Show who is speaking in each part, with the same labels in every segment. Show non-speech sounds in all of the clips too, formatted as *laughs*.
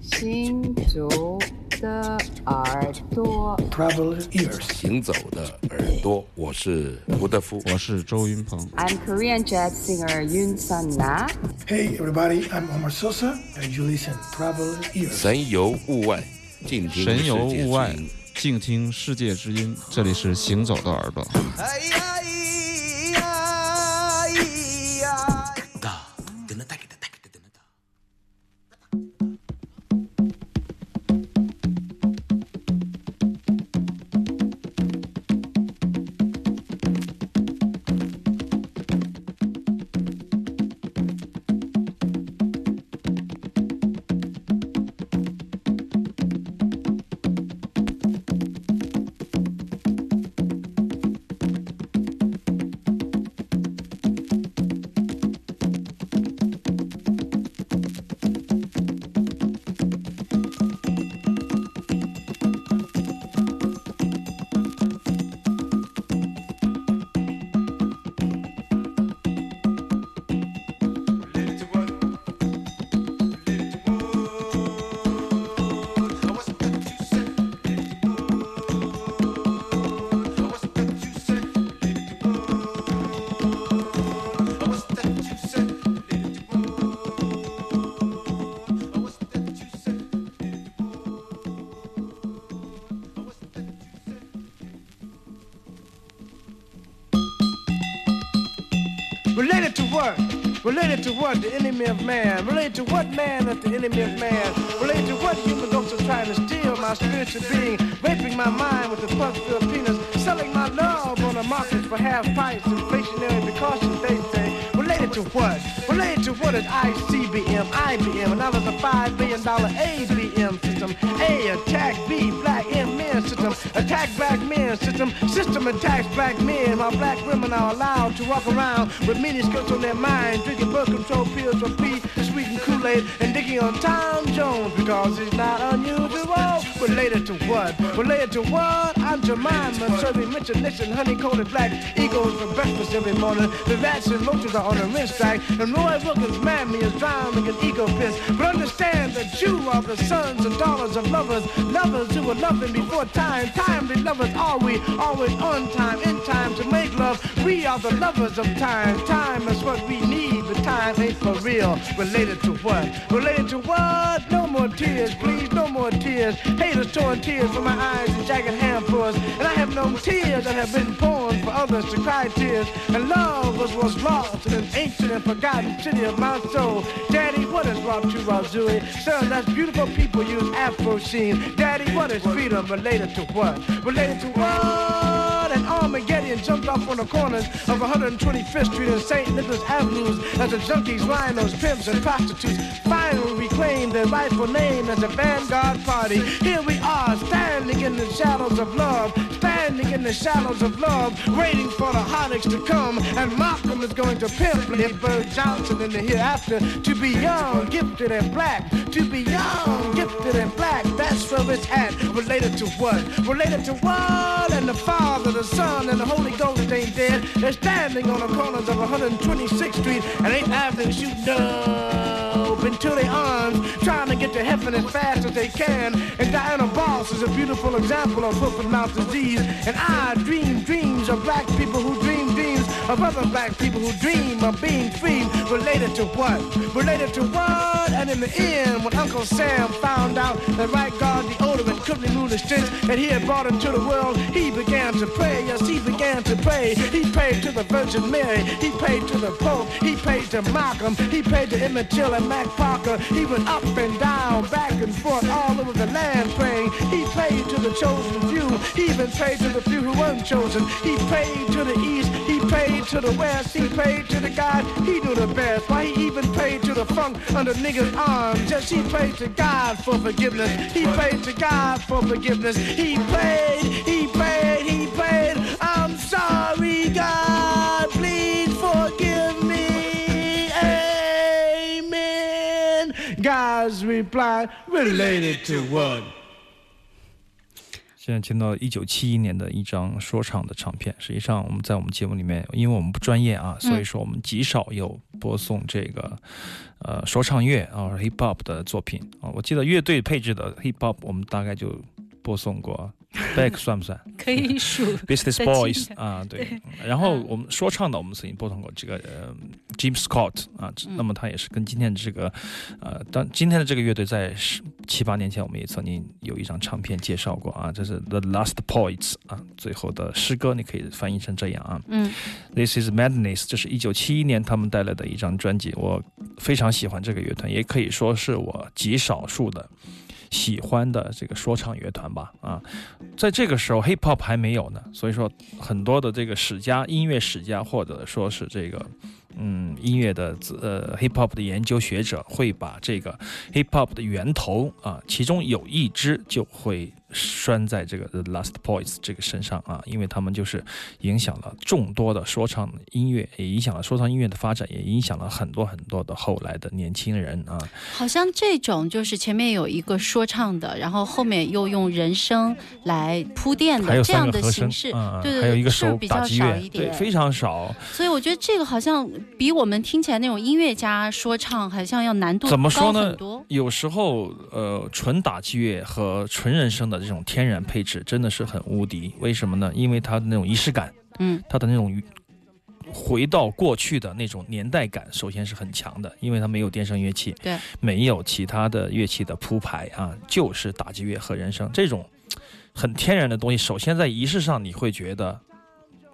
Speaker 1: 行走的耳朵
Speaker 2: ，Traveler ears.
Speaker 3: 行走的耳朵，我是吴德夫。
Speaker 4: 我是周云鹏。
Speaker 1: I'm Korean jazz singer Yoon Sun Na.
Speaker 2: Hey, everybody, I'm Omar Sosa, and you listen Traveler ears.
Speaker 3: 神游物外，静听
Speaker 4: 神游物外静听世界之音。这里是行走的耳朵。
Speaker 5: 哎呀
Speaker 6: Related to what? The enemy of man. Related to what man is the enemy of man? Related to what human ghosts are trying to steal my spiritual being, raping my mind with the punch filled penis, selling my love on the market for half price, inflationary precautions, they say. Related to what? Related to what is ICBM, IBM, and I was a $5 billion ABM system. A attack B, black M men system, attack black men system, system attacks black men, while black women are allowed to walk around with mini skirts on their minds, drinking birth control pills from P, sweetened Kool-Aid, and digging on Tom Jones because it's not unusual. Related to what? Related to what? I'm Jemima, serving Mitchell Nixon, honey-coated black eagles for breakfast every morning. The rats and roaches are on a rinse strike, and Roy Wilkins' mammy is drowning in ego piss. But understand that you are the sons and daughters of lovers, lovers who were loving before time. Timely lovers are we, always on time, in time to make love. We are the lovers of time. Time is what we need, but time ain't for real. Related to what? Related to what? No more tears, please, no more tears. Haters throwing tears from my eyes and jagged handfuls. And I have known tears that have been pouring for others to cry tears. And love was was lost in an ancient and forgotten city of my soul. Daddy, what has brought you Razui? Son, that's beautiful people use Afro scene. Daddy, what is freedom related to what? Related to what? An Armageddon jumped off on the corners of 125th Street and St. Nicholas Avenues as the junkies, rhinos, pimps, and prostitutes finally reclaimed their rightful name as a vanguard party. Here we are, standing in the shadows of love, standing in the shadows of love, waiting for the Honics to come. And Malcolm is going to pimp Bird Johnson in the hereafter to be young, gifted, and black. To be young, gifted, and black. That's where it's at. Related to what? Related to what? And the Father, the Son, and the Holy Ghost ain't dead. They're standing on the corners of 126th Street and ain't 8th Avenue shooting up into their arms, trying to get to heaven as fast as they can. And Diana Boss is a beautiful example of foot and mouth disease. And I dream dreams of black people who dream of other black people who dream of being free. Related to what? Related to what? And in the end, when Uncle Sam found out that right guard deodorant couldn't remove the stench that he had brought into the world, he began to pray. Yes, he began to pray. He prayed to the Virgin Mary. He prayed to the Pope. He prayed to Malcolm. He prayed to Emmett Till and Mac Parker. He went up and down, back and forth, all over the land praying. He prayed to the chosen few. He even prayed to the few who weren't chosen. He prayed to the east. He prayed to the west. He prayed to the God. He knew the best. Why he even prayed to the funk under niggas' arms. Just he prayed to God for forgiveness. He prayed to God for forgiveness. He prayed. He prayed. He prayed. I'm sorry, God. Please forgive me. Amen. God's reply related to what?
Speaker 7: 现在听到一九七一年的一张说唱的唱片。实际上，我们在我们节目里面，因为我们不专业啊，所以说我们极少有播送这个呃说唱乐啊 hip hop 的作品啊。我记得乐队配置的 hip hop，我们大概就播送过。*laughs* Back 算不算？*laughs*
Speaker 8: 可以数
Speaker 7: Business Boys 啊，对
Speaker 8: 对。
Speaker 7: 然后
Speaker 8: 嗯
Speaker 7: 我们说唱的，我们曾经播放过这个呃 Jim Scott 啊，
Speaker 8: 嗯
Speaker 7: 那么他也是跟今天的这个呃，当今天的这个乐队在十七八年前，我们也曾经有一张唱片介绍过啊，这是 The Last Poets 啊，最后的诗歌，你可以翻译成这样啊。
Speaker 8: 嗯
Speaker 7: This is Madness，这是一九七一年他们带来的一张专辑，我非常喜欢这个乐团，也可以说是我极少数的喜欢的这个说唱乐团吧。啊，在这个时候 hip hop 还没有呢，所以说很多的这个史家、音乐史家或者说是这个。嗯，音乐的呃 hip hop 的研究学者会把这个 hip hop 的源头啊，其中有一支就会拴在这个 The Last Poets 这个身上啊，因为他们就是影响了众多的说唱音乐，也影响了说唱音乐的发展，也影响了很多很多的后来的年轻人啊。
Speaker 8: 好像这种就是前面有一个说唱的，然后后面又用人声来铺垫的这样的形式，
Speaker 7: 嗯，
Speaker 8: 对对
Speaker 7: 还有一个手
Speaker 8: 比较
Speaker 7: 打击乐，对，
Speaker 8: 少一点。
Speaker 7: 非常少。
Speaker 8: 所以我觉得这个好像比我们听起来那种音乐家说唱好像要难度
Speaker 7: 怎么说呢
Speaker 8: 多。
Speaker 7: 有时候，呃，纯打击乐和纯人声的这种天然配置真的是很无敌。为什么呢？因为它的那种仪式感，
Speaker 8: 嗯
Speaker 7: 它的那种回到过去的那种年代感，首先是很强的，因为它没有电声乐器，
Speaker 8: 对，
Speaker 7: 没有其他的乐器的铺排啊，就是打击乐和人声这种很天然的东西。首先在仪式上你会觉得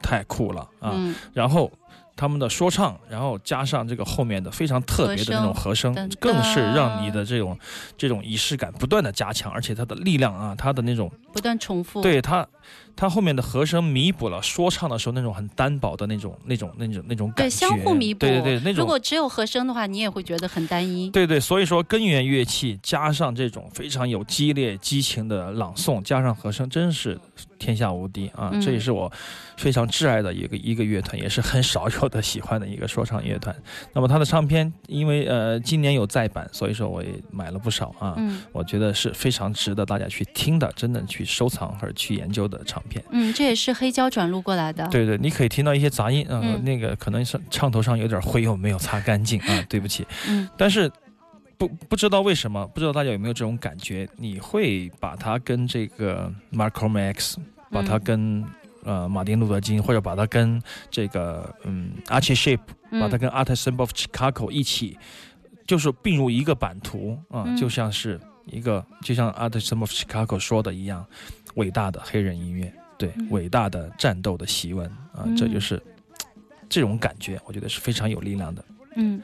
Speaker 7: 太酷了啊，
Speaker 8: 嗯
Speaker 7: 然后他们的说唱，然后加上这个后面的非常特别的那种和声
Speaker 8: 和声，
Speaker 7: 更是让你的这种这种仪式感不断的加强，而且它的力量啊，它的那种
Speaker 8: 不断重复。
Speaker 7: 对它，它后面的和声弥补了说唱的时候那种很单薄的那种那种那种那种感
Speaker 8: 对
Speaker 7: 觉，
Speaker 8: 相互弥补。
Speaker 7: 对对对，那种
Speaker 8: 如果只有和声的话，你也会觉得很单一。
Speaker 7: 对对，所以说根源乐器加上这种非常有激烈激情的朗诵，加上和声，真是天下无敌啊！
Speaker 8: 嗯
Speaker 7: 这也是我非常挚爱的一个一个乐团，也是很少有的喜欢的一个说唱乐团。那么他的唱片，因为呃今年有再版，所以说我也买了不少啊。
Speaker 8: 嗯
Speaker 7: 我觉得是非常值得大家去听的，真的去收藏或者去研究的唱片。
Speaker 8: 嗯，这也是黑胶转录过来的。
Speaker 7: 对对，你可以听到一些杂音，呃、
Speaker 8: 嗯
Speaker 7: 那个可能是唱头上有点灰，又没有擦干净啊，*laughs* 对不起。
Speaker 8: 嗯
Speaker 7: 但是不不知道为什么，不知道大家有没有这种感觉，你会把它跟这个 Marco Max，把它
Speaker 8: 嗯
Speaker 7: 跟、呃马丁路德金，或者把它跟这个嗯 Archie Shepp，
Speaker 8: 嗯
Speaker 7: 把它跟 Art Symbol of Chicago 一起，就是并入一个版图啊、
Speaker 8: 嗯
Speaker 7: 就像是一个，就像 Art Symbol of Chicago 说的一样，伟大的黑人音乐，对，
Speaker 8: 嗯
Speaker 7: 伟大的战斗的檄文啊、
Speaker 8: 嗯
Speaker 7: 这就是这种感觉，我觉得是非常有力量的。
Speaker 8: 嗯，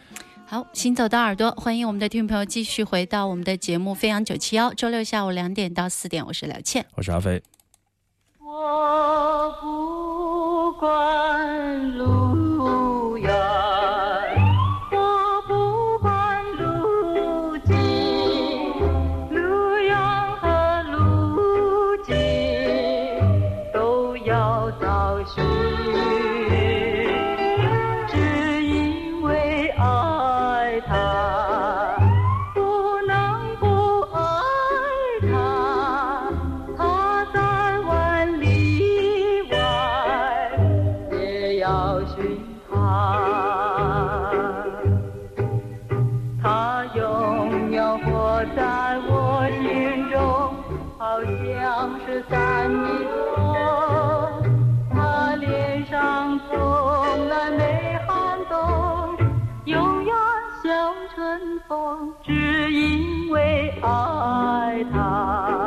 Speaker 8: 好，行走的耳朵，欢迎我们的听众朋友继续回到我们的节目《飞扬九七幺》，周六下午两点到四点，我是廖倩。
Speaker 7: 我是阿飞。
Speaker 9: 我不管路远，春风，只因为爱他。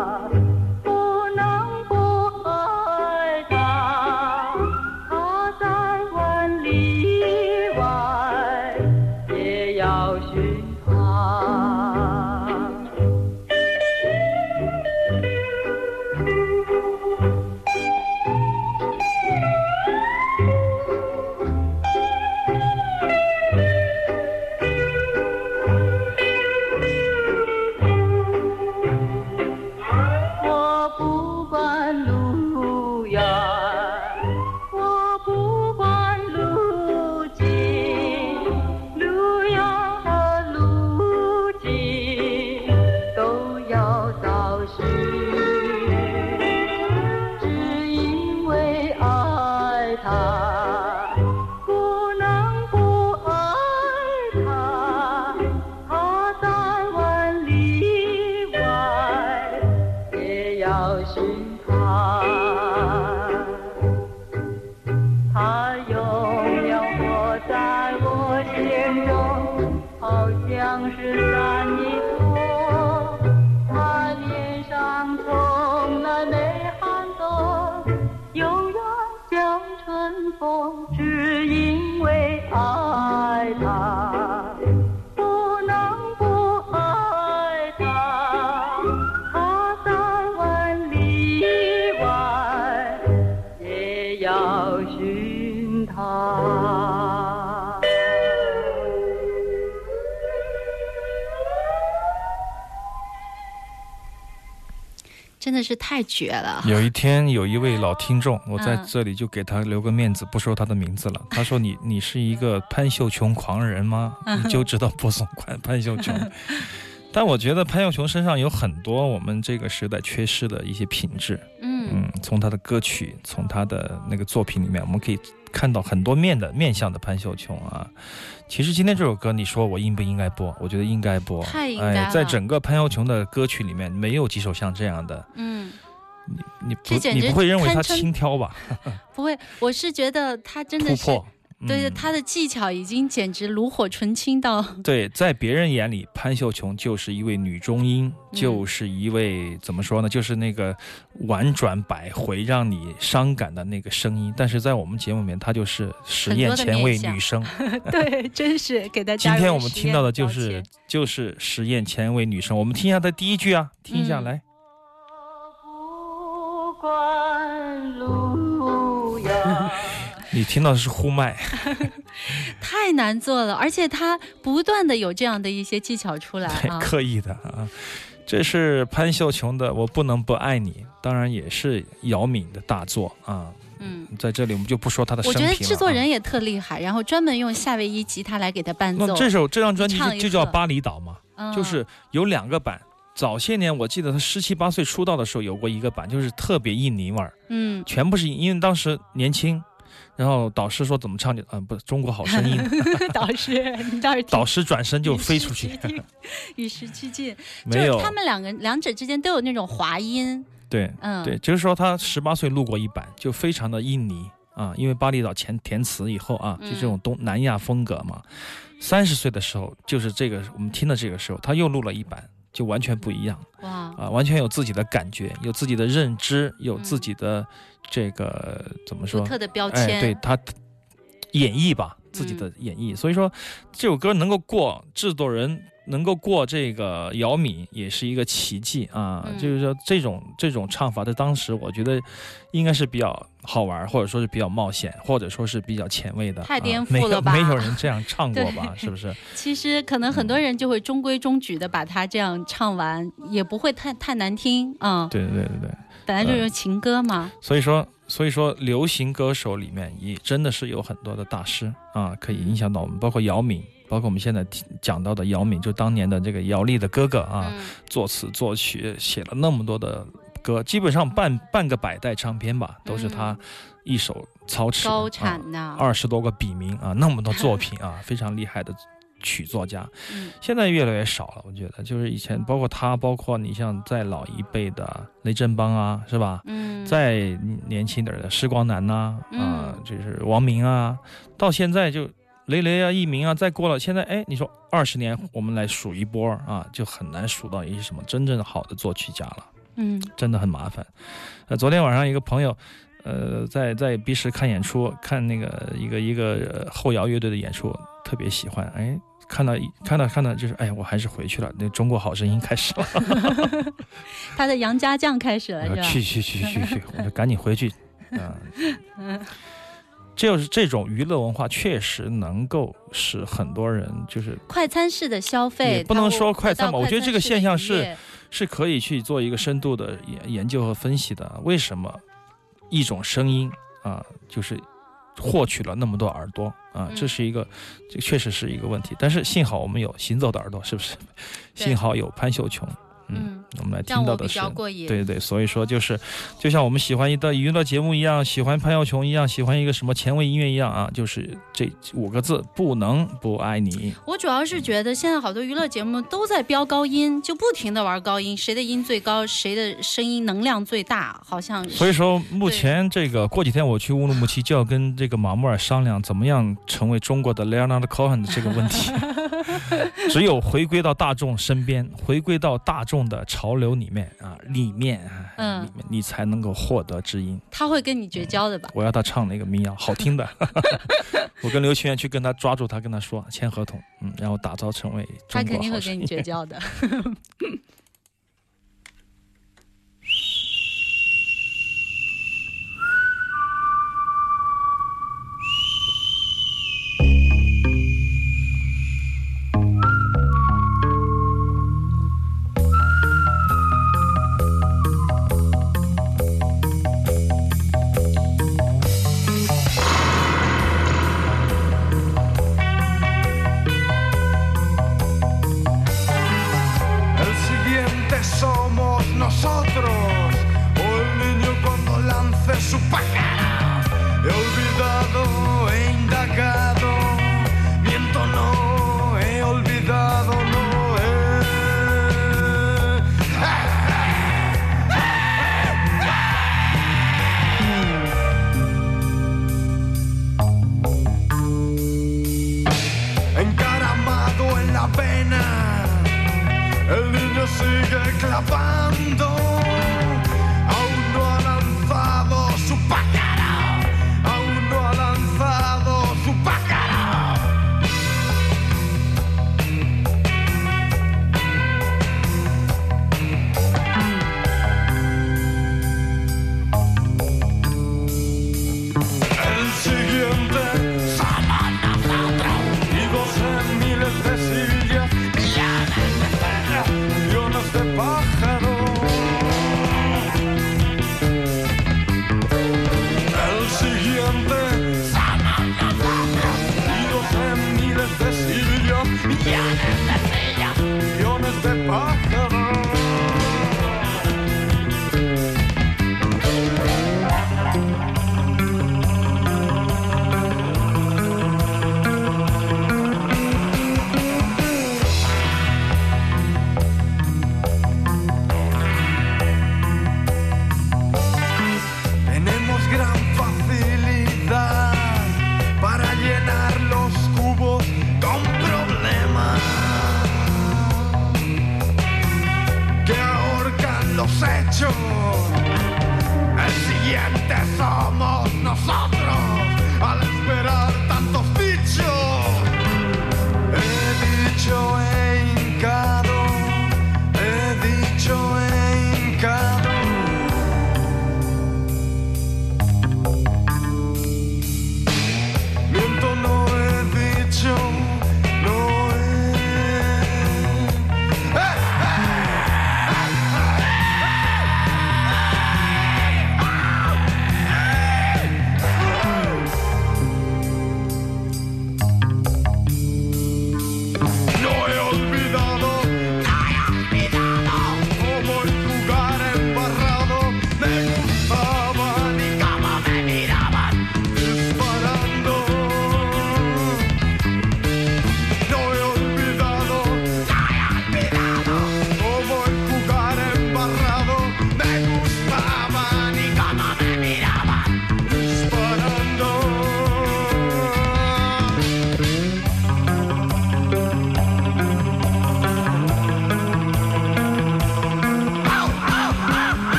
Speaker 10: 真的是太绝了。
Speaker 7: 有一天，有一位老听众，我在
Speaker 10: 嗯
Speaker 7: 这里就给他留个面子，不说他的名字了。*laughs* 他说你：“你是一个潘秀琼狂人吗？
Speaker 10: 嗯
Speaker 7: 你就知道播送款潘秀琼。*laughs* ”但我觉得潘秀琼身上有很多我们这个时代缺失的一些品质。
Speaker 10: 嗯
Speaker 7: 嗯，从他的歌曲，从他的那个作品里面，我们可以看到很多面的面向的潘秀琼啊。其实今天这首歌，你说我应不应该播？我觉得应该播。
Speaker 10: 太应该
Speaker 7: 哎，在
Speaker 10: 了
Speaker 7: 整个潘秀琼的歌曲里面，没有几首像这样的。
Speaker 10: 嗯，
Speaker 7: 你不
Speaker 10: 这简直
Speaker 7: 你不会认为他轻佻吧？*laughs*
Speaker 10: 不会，我是觉得他真的是。对
Speaker 7: 嗯
Speaker 10: 他的技巧已经简直炉火纯青到，*laughs*
Speaker 7: 对，在别人眼里，潘秀琼就是一位女中音，
Speaker 10: 嗯
Speaker 7: 就是一位怎么说呢？就是那个婉转百回，让你伤感的那个声音。但是在我们节目里面，她就是实验前卫女生。*laughs*
Speaker 10: 对，真是给大家
Speaker 7: 今天我们听到的就是就是实验前卫女生。我们听一下她第一句啊，听一下
Speaker 10: 嗯
Speaker 7: 来。你听到的是呼麦，*laughs*
Speaker 10: 太难做了，而且他不断的有这样的一些技巧出来
Speaker 7: 对，
Speaker 10: 啊，
Speaker 7: 刻意的啊。这是潘秀琼的《我不能不爱你》，当然也是姚敏的大作啊。
Speaker 10: 嗯。
Speaker 7: 在这里我们就不说他的生平了、啊。
Speaker 10: 我觉得制作人也特厉害，然后专门用夏威夷吉他来给他伴奏。
Speaker 7: 那这首这张专辑就就叫《巴厘岛》嘛，
Speaker 10: 嗯
Speaker 7: 就是有两个版。早些年我记得他十七八岁出道的时候有过一个版，就是特别印尼味儿，
Speaker 10: 嗯，
Speaker 7: 全部是因为当时年轻，然后导师说怎么唱就嗯不《中国好声音》，*laughs*
Speaker 10: 导师，你倒是
Speaker 7: 导师转身就飞出去。
Speaker 10: 与时俱，进。*laughs*
Speaker 7: 没有。
Speaker 10: 就是他们两个两者之间都有那种滑音，
Speaker 7: 对
Speaker 10: 嗯，
Speaker 7: 对，就是说他十八岁录过一版，就非常的印尼啊，因为巴厘岛填填词以后啊，就这种东南亚风格嘛。三十岁的时候，就是这个我们听的这个时候，他又录了一版，就完全不一样
Speaker 10: 哇，
Speaker 7: 啊，完全有自己的感觉，有自己的认知，有
Speaker 10: 嗯
Speaker 7: 自己的这个怎么说
Speaker 10: 独？特的标
Speaker 7: 哎，
Speaker 10: 签，
Speaker 7: 对他演绎吧，自己的演绎。所以说这首歌能够过制作人。能够过这个姚敏也是一个奇迹啊！
Speaker 10: 嗯
Speaker 7: 就是说这种这种唱法，在当时我觉得应该是比较好玩，或者说是比较冒险，或者说是比较前卫的。
Speaker 10: 太颠覆
Speaker 7: 啊没有
Speaker 10: 了吧
Speaker 7: 没有人这样唱过 *laughs* 吧？是不是？*laughs*
Speaker 10: 其实可能很多人就会中规中矩的把它这样唱完，也不会太太难听啊。
Speaker 7: 对对对对对。
Speaker 10: 本来就是情歌嘛。
Speaker 7: 所以说，所以说，流行歌手里面也真的是有很多的大师啊，可以影响到我们，包括姚明，包括我们现在听讲到的姚敏，就当年的这个姚丽的哥哥啊，
Speaker 10: 嗯
Speaker 7: 作词作曲，写了那么多的歌，基本上半半个百代唱片吧，都是他一手操持的，
Speaker 10: 高产呐。
Speaker 7: 啊二十多个笔名啊，那么多作品啊，*laughs* 非常厉害的曲作家。
Speaker 10: 嗯。
Speaker 7: 现在越来越少了，我觉得，就是以前包括他，包括你像再老一辈的雷振邦啊，是吧？
Speaker 10: 嗯，
Speaker 7: 再年轻点的施光南呐、啊，
Speaker 10: 嗯。
Speaker 7: 就是王明啊，到现在就雷雷啊、艺名啊，再过了现在，哎，你说二十年我们来数一波啊，就很难数到一些什么真正好的作曲家了，
Speaker 10: 嗯
Speaker 7: 真的很麻烦。呃，昨天晚上一个朋友，呃，在在 B 市看演出，看那个一个一个、呃后摇乐队的演出，特别喜欢，哎。看到一看到看到就是，哎呀，我还是回去了。那中国好声音开始了，*laughs*
Speaker 10: 他的杨家将开始了
Speaker 7: 去去去去去，*laughs* 我就赶紧回去。嗯，这就是这种娱乐文化，确实能够使很多人就是
Speaker 10: 快餐式的消费，
Speaker 7: 也不能说快餐吧我觉得这个现象是是可以去做一个深度的研研究和分析的。为什么一种声音啊，就是获取了那么多耳朵啊？
Speaker 10: 嗯
Speaker 7: 这是一个，这确实是一个问题。但是幸好我们有行走的耳朵，是不是？幸好有潘秀琼。
Speaker 10: 嗯，
Speaker 7: 我们来听到的是。对对，所以说就是，就像我们喜欢一的娱乐节目一样，喜欢潘耀琼一样，喜欢一个什么前卫音乐一样啊，就是这五个字，不能不爱你。
Speaker 10: 我主要是觉得现在好多娱乐节目都在飙高音，就不停的玩高音，谁的音最高，谁的声音能量最大，好像
Speaker 7: 所以说，目前这个过几天我去乌鲁木齐，就要跟这个马穆尔商量，怎么样成为中国的 Leonard Cohen 的这个问题。*laughs* *laughs* 只有回归到大众身边，回归到大众的潮流里面啊，里面啊，里面你才能够获得知音。
Speaker 8: 他会跟你绝交的吧？
Speaker 7: 我要他唱那个民谣，好听的。*laughs* 我跟刘清源去跟他抓住，他跟他说签合同，嗯，然后打造成为。
Speaker 8: 他肯定会跟你绝交的。*laughs*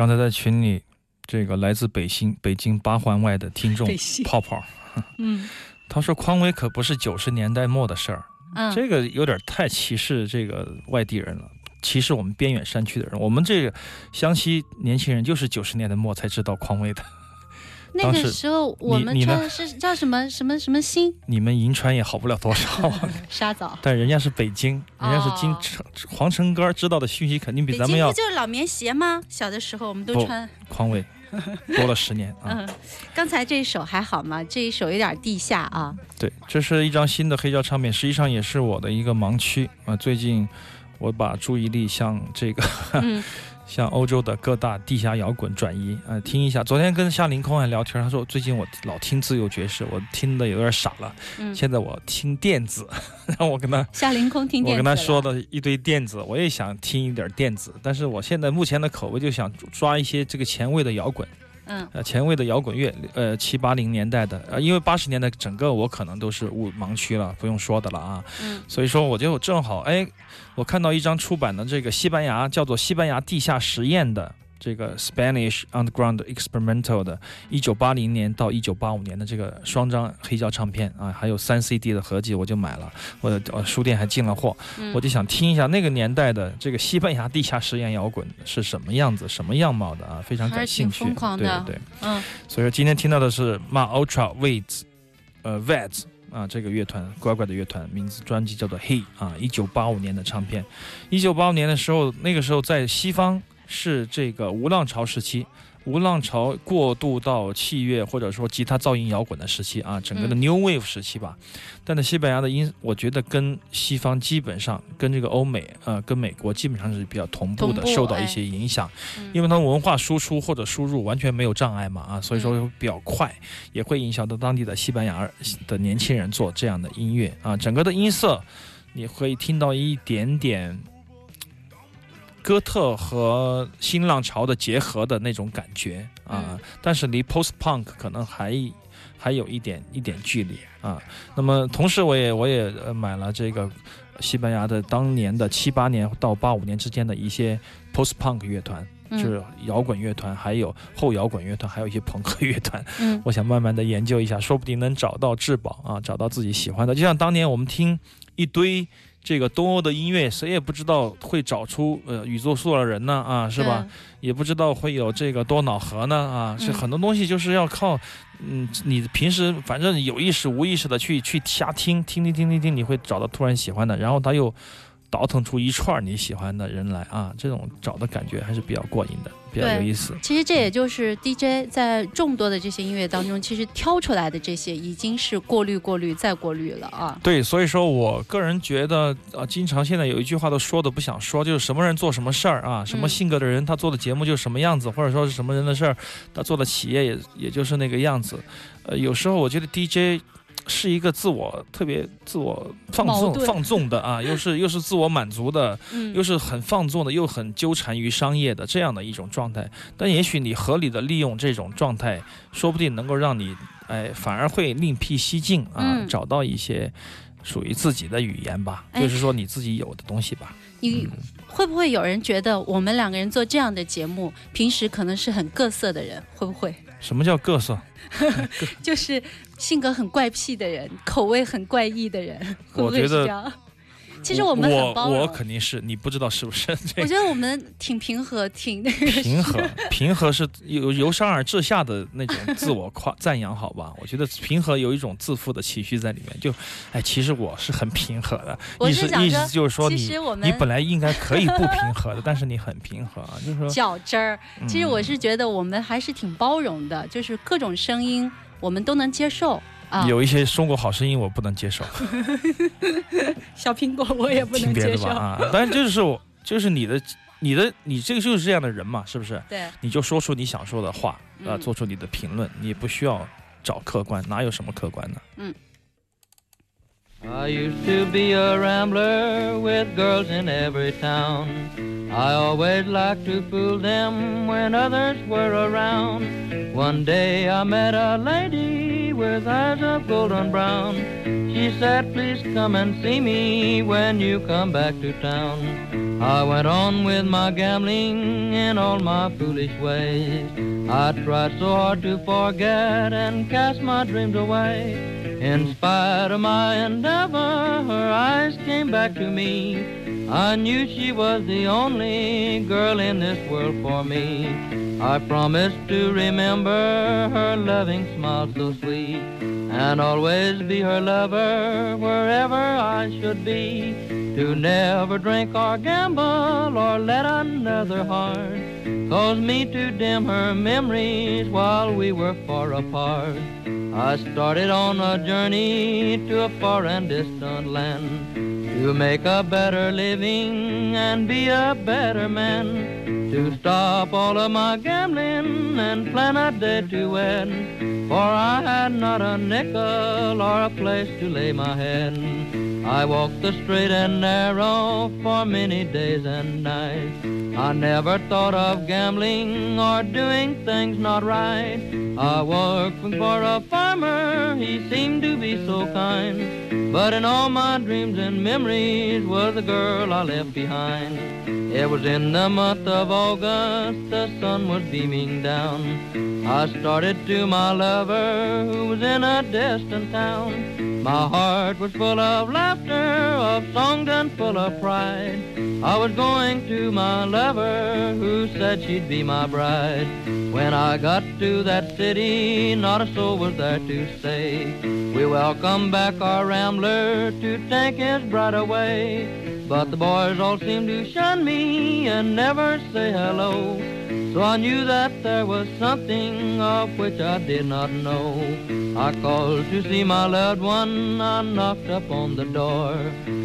Speaker 7: 刚才在群里，这个来自北新北京八环外的听众泡泡，
Speaker 8: 嗯，*laughs*
Speaker 7: 他说匡威可不是九十年代末的事儿，
Speaker 8: 嗯，
Speaker 7: 这个有点太歧视这个外地人了，歧视我们边远山区的人，我们这个湘西年轻人就是九十年代末才知道匡威的。
Speaker 8: 那个时候我们穿的是叫什么什么什么星
Speaker 7: 你们银川也好不了多少，*laughs*
Speaker 8: 沙枣。
Speaker 7: 但人家是北京，人家是金
Speaker 8: 哦
Speaker 7: 城皇城根儿知道的讯息肯定比咱们要
Speaker 8: 就是老棉鞋吗？小的时候我们都穿。
Speaker 7: 匡威 *laughs* 多了十年啊。
Speaker 8: 嗯，刚才这一首还好吗？这一首有点地下啊。
Speaker 7: 对，这是一张新的黑胶唱片，实际上也是我的一个盲区啊。最近我把注意力向这个
Speaker 8: 嗯
Speaker 7: 向欧洲的各大地下摇滚转移，呃，听一下。昨天跟夏凌空还聊天，他说最近我老听自由爵士，我听的有点傻了。
Speaker 8: 嗯，
Speaker 7: 现在我听电子，*laughs* 然后我跟他
Speaker 8: 夏凌空听
Speaker 7: 我
Speaker 8: 电子我
Speaker 7: 跟他说的一堆电子，我也想听一点电子，但是我现在目前的口味就想抓一些这个前卫的摇滚。
Speaker 8: 嗯
Speaker 7: 呃，前卫的摇滚乐，呃，七八零年代的，呃，因为八十年代整个我可能都是误盲区了，不用说的了啊。
Speaker 8: 嗯
Speaker 7: 所以说我就正好，哎，我看到一张出版的这个西班牙叫做西班牙地下实验的这个 Spanish Underground Experimental 的，一九八零年到一九八五年的这个双张黑胶唱片啊，还有三 CD 的合集，我就买了，我的呃书店还进了货，
Speaker 8: 嗯，
Speaker 7: 我就想听一下那个年代的这个西班牙地下实验摇滚是什么样子、什么样貌的啊，非常感兴趣。对对对。
Speaker 8: 嗯
Speaker 7: 所以说今天听到的是 Ma Ultra Veds，呃 Veds 啊这个乐团乖乖的乐团，名字专辑叫做 He 啊，一九八五年的唱片。一九八五年的时候，那个时候在西方是这个无浪潮时期。无浪潮过渡到器乐或者说吉他噪音摇滚的时期啊，整个的
Speaker 8: 嗯
Speaker 7: New Wave 时期吧。但在西班牙的音，我觉得跟西方基本上跟这个欧美呃跟美国基本上是比较同步的，受到一些影响。
Speaker 8: 嗯
Speaker 7: 因为它文化输出或者输入完全没有障碍嘛啊，所以说比较快，也会影响到当地的西班牙的年轻人做这样的音乐啊，整个的音色你可以听到一点点哥特和新浪潮的结合的那种感觉啊，
Speaker 8: 嗯
Speaker 7: 但是离 post punk 可能还还有一点一点距离啊。那么同时我也我也呃买了这个西班牙的当年的七八年到八五年之间的一些 post punk 乐团。
Speaker 8: 嗯
Speaker 7: 就是摇滚乐团，还有后摇滚乐团，还有一些朋克乐团。
Speaker 8: 嗯
Speaker 7: 我想慢慢的研究一下，说不定能找到至宝啊，找到自己喜欢的。就像当年我们听一堆这个东欧的音乐，谁也不知道会找出呃宇宙塑料人呢啊，是吧？？也不知道会有这个多瑙河呢啊，是
Speaker 8: 嗯
Speaker 7: 很多东西就是要靠，嗯，你平时反正有意识无意识的去去瞎听听听听听听，你会找到突然喜欢的，然后他又倒腾出一串你喜欢的人来啊，这种找的感觉还是比较过瘾的，比较有意思。
Speaker 8: 其实这也就是 DJ 在众多的这些音乐当中，其实挑出来的这些已经是过滤、过滤再过滤了啊。
Speaker 7: 对，所以说我个人觉得，啊，经常现在有一句话都说的不想说，就是什么人做什么事儿啊，什么
Speaker 8: 嗯
Speaker 7: 性格的人他做的节目就是什么样子，或者说是什么人的事儿，他做的企业也也就是那个样子。呃，有时候我觉得 DJ 是一个自我特别自我放纵放纵的啊，又是 *laughs* 又是自我满足的，
Speaker 8: 嗯
Speaker 7: 又是很放纵的，又很纠缠于商业的这样的一种状态。但也许你合理的利用这种状态，说不定能够让你，哎，反而会另辟蹊径啊，
Speaker 8: 嗯
Speaker 7: 找到一些属于自己的语言吧，
Speaker 8: 哎
Speaker 7: 就是说你自己有的东西吧。
Speaker 8: 你
Speaker 7: 嗯
Speaker 8: 会不会有人觉得我们两个人做这样的节目，平时可能是很各色的人？会不会
Speaker 7: 什么叫各色？*laughs* *laughs*
Speaker 8: 就是性格很怪癖的人，口味很怪异的人？*laughs* 会不会
Speaker 7: 我觉得
Speaker 8: 是这样？其实我们很包容。
Speaker 7: 我我肯定是，你不知道是不是？
Speaker 8: 我觉得我们挺平和，挺那个
Speaker 7: 平和，平和是由由上而至下的那种自我夸赞扬，好吧？*laughs* 我觉得平和有一种自负的情绪在里面。就，哎，其实我是很平和的，
Speaker 8: 我
Speaker 7: 意思意
Speaker 8: 是想说
Speaker 7: 思就是说
Speaker 8: 其
Speaker 7: 你
Speaker 8: 实我们
Speaker 7: 你本来应该可以不平和的，但是你很平和啊，就是说，*laughs*
Speaker 8: 较真儿。其实我
Speaker 7: 嗯
Speaker 8: 是觉得我们还是挺包容的，就是各种声音我们都能接受啊。
Speaker 7: 有一些中国好声音我不能接受，*laughs*
Speaker 8: 小苹果我也不
Speaker 7: 听
Speaker 8: 能接受。
Speaker 7: 别的吧啊，但是就是我就是你的你的你这个就是这样的人嘛，是不是？
Speaker 8: 对，
Speaker 7: 你就说出你想说的话，呃，
Speaker 8: 嗯
Speaker 7: 做出你的评论，你也不需要找客观，哪有什么客观呢？
Speaker 8: 嗯。
Speaker 11: I used to be a rambler with girls in every town. I always liked to fool them when others were around. One day I met a lady with eyes of golden brown. She said, please come and see me when you come back to town. I went on with my gambling in all my foolish ways. I tried so hard to forget and cast my dreams away. In spite of my endeavor, her eyes came back to me. I knew she was the only girl in this world for me. I promised to remember her loving smile so sweet and always be her lover wherever I should be. To never drink or gamble or let another heart cause me to dim her memories while we were far apart. I started on a journey to a far and distant land to make a better living and be a better man. To stop all of my gambling and plan a day to end. For I had not a nickel or a place to lay my head. I walked the straight and narrow for many days and nights. I never thought of gambling or doing things not right. I worked for a farmer, he seemed to be so kind. But in all my dreams and memories was the girl I left behind. It was in the month of August, the sun was beaming down. I started to my lover who was in a distant town. My heart was full of laughter, of song and full of pride. I was going to my lover who said she'd be my bride. When I got to that city, not a soul was there to say, We welcome back our rambler to take his bride away. But the boys all seemed to shun me and never say hello. So I knew that there was something of which I did not know. I called to see my loved one, I knocked upon the door.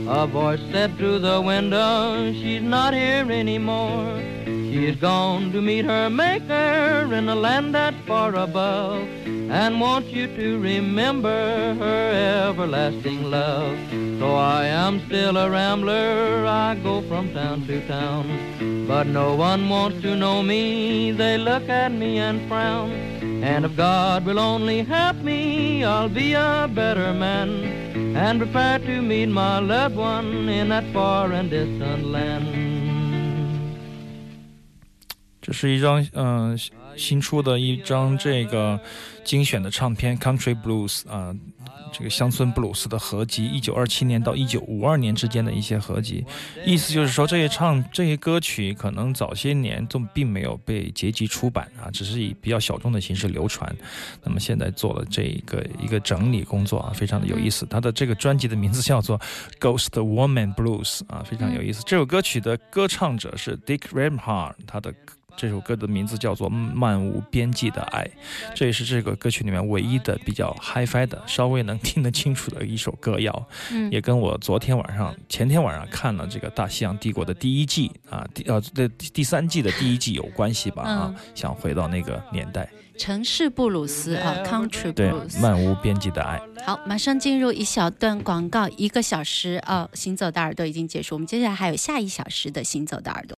Speaker 11: A voice said through the window, she's not here anymore. She's gone to meet her maker in a land that's far above and wants you to remember her everlasting love. So I am still a rambler, I go from town to town. But no one wants to know me, they look at me and frown. And if God will only help me, I'll be a better man and prepare to meet my loved one in that far and distant land.
Speaker 7: 这是一张嗯、呃、 新出的一张这个精选的唱片《Country Blues》啊、这个乡村布鲁斯的合集，一九二七年到一九五二年之间的一些合集。意思就是说，这些唱这些歌曲可能早些年都并没有被结集出版啊，只是以比较小众的形式流传。那么现在做了这个一个整理工作啊，非常的有意思。他的这个专辑的名字叫做《Ghost Woman Blues》啊，非常有意思。这首歌曲的歌唱者是 Dick Ramhar，他的。这首歌的名字叫做《漫无边际的爱》，这也是这个歌曲里面唯一的比较 HiFi 的、稍微能听得清楚的一首歌谣。
Speaker 8: 嗯，
Speaker 7: 也跟我昨天晚上、前天晚上看了这个《大西洋帝国》的第一季啊，第呃的第三季的第一季有关系吧？啊，想回到那个年代。
Speaker 8: 城市布鲁斯啊，Country
Speaker 7: 对
Speaker 8: Blues。
Speaker 7: 漫无边际的爱。
Speaker 8: 好，马上进入一小段广告，一个小时啊，行走的耳朵已经结束，我们接下来还有下一小时的行走的耳朵。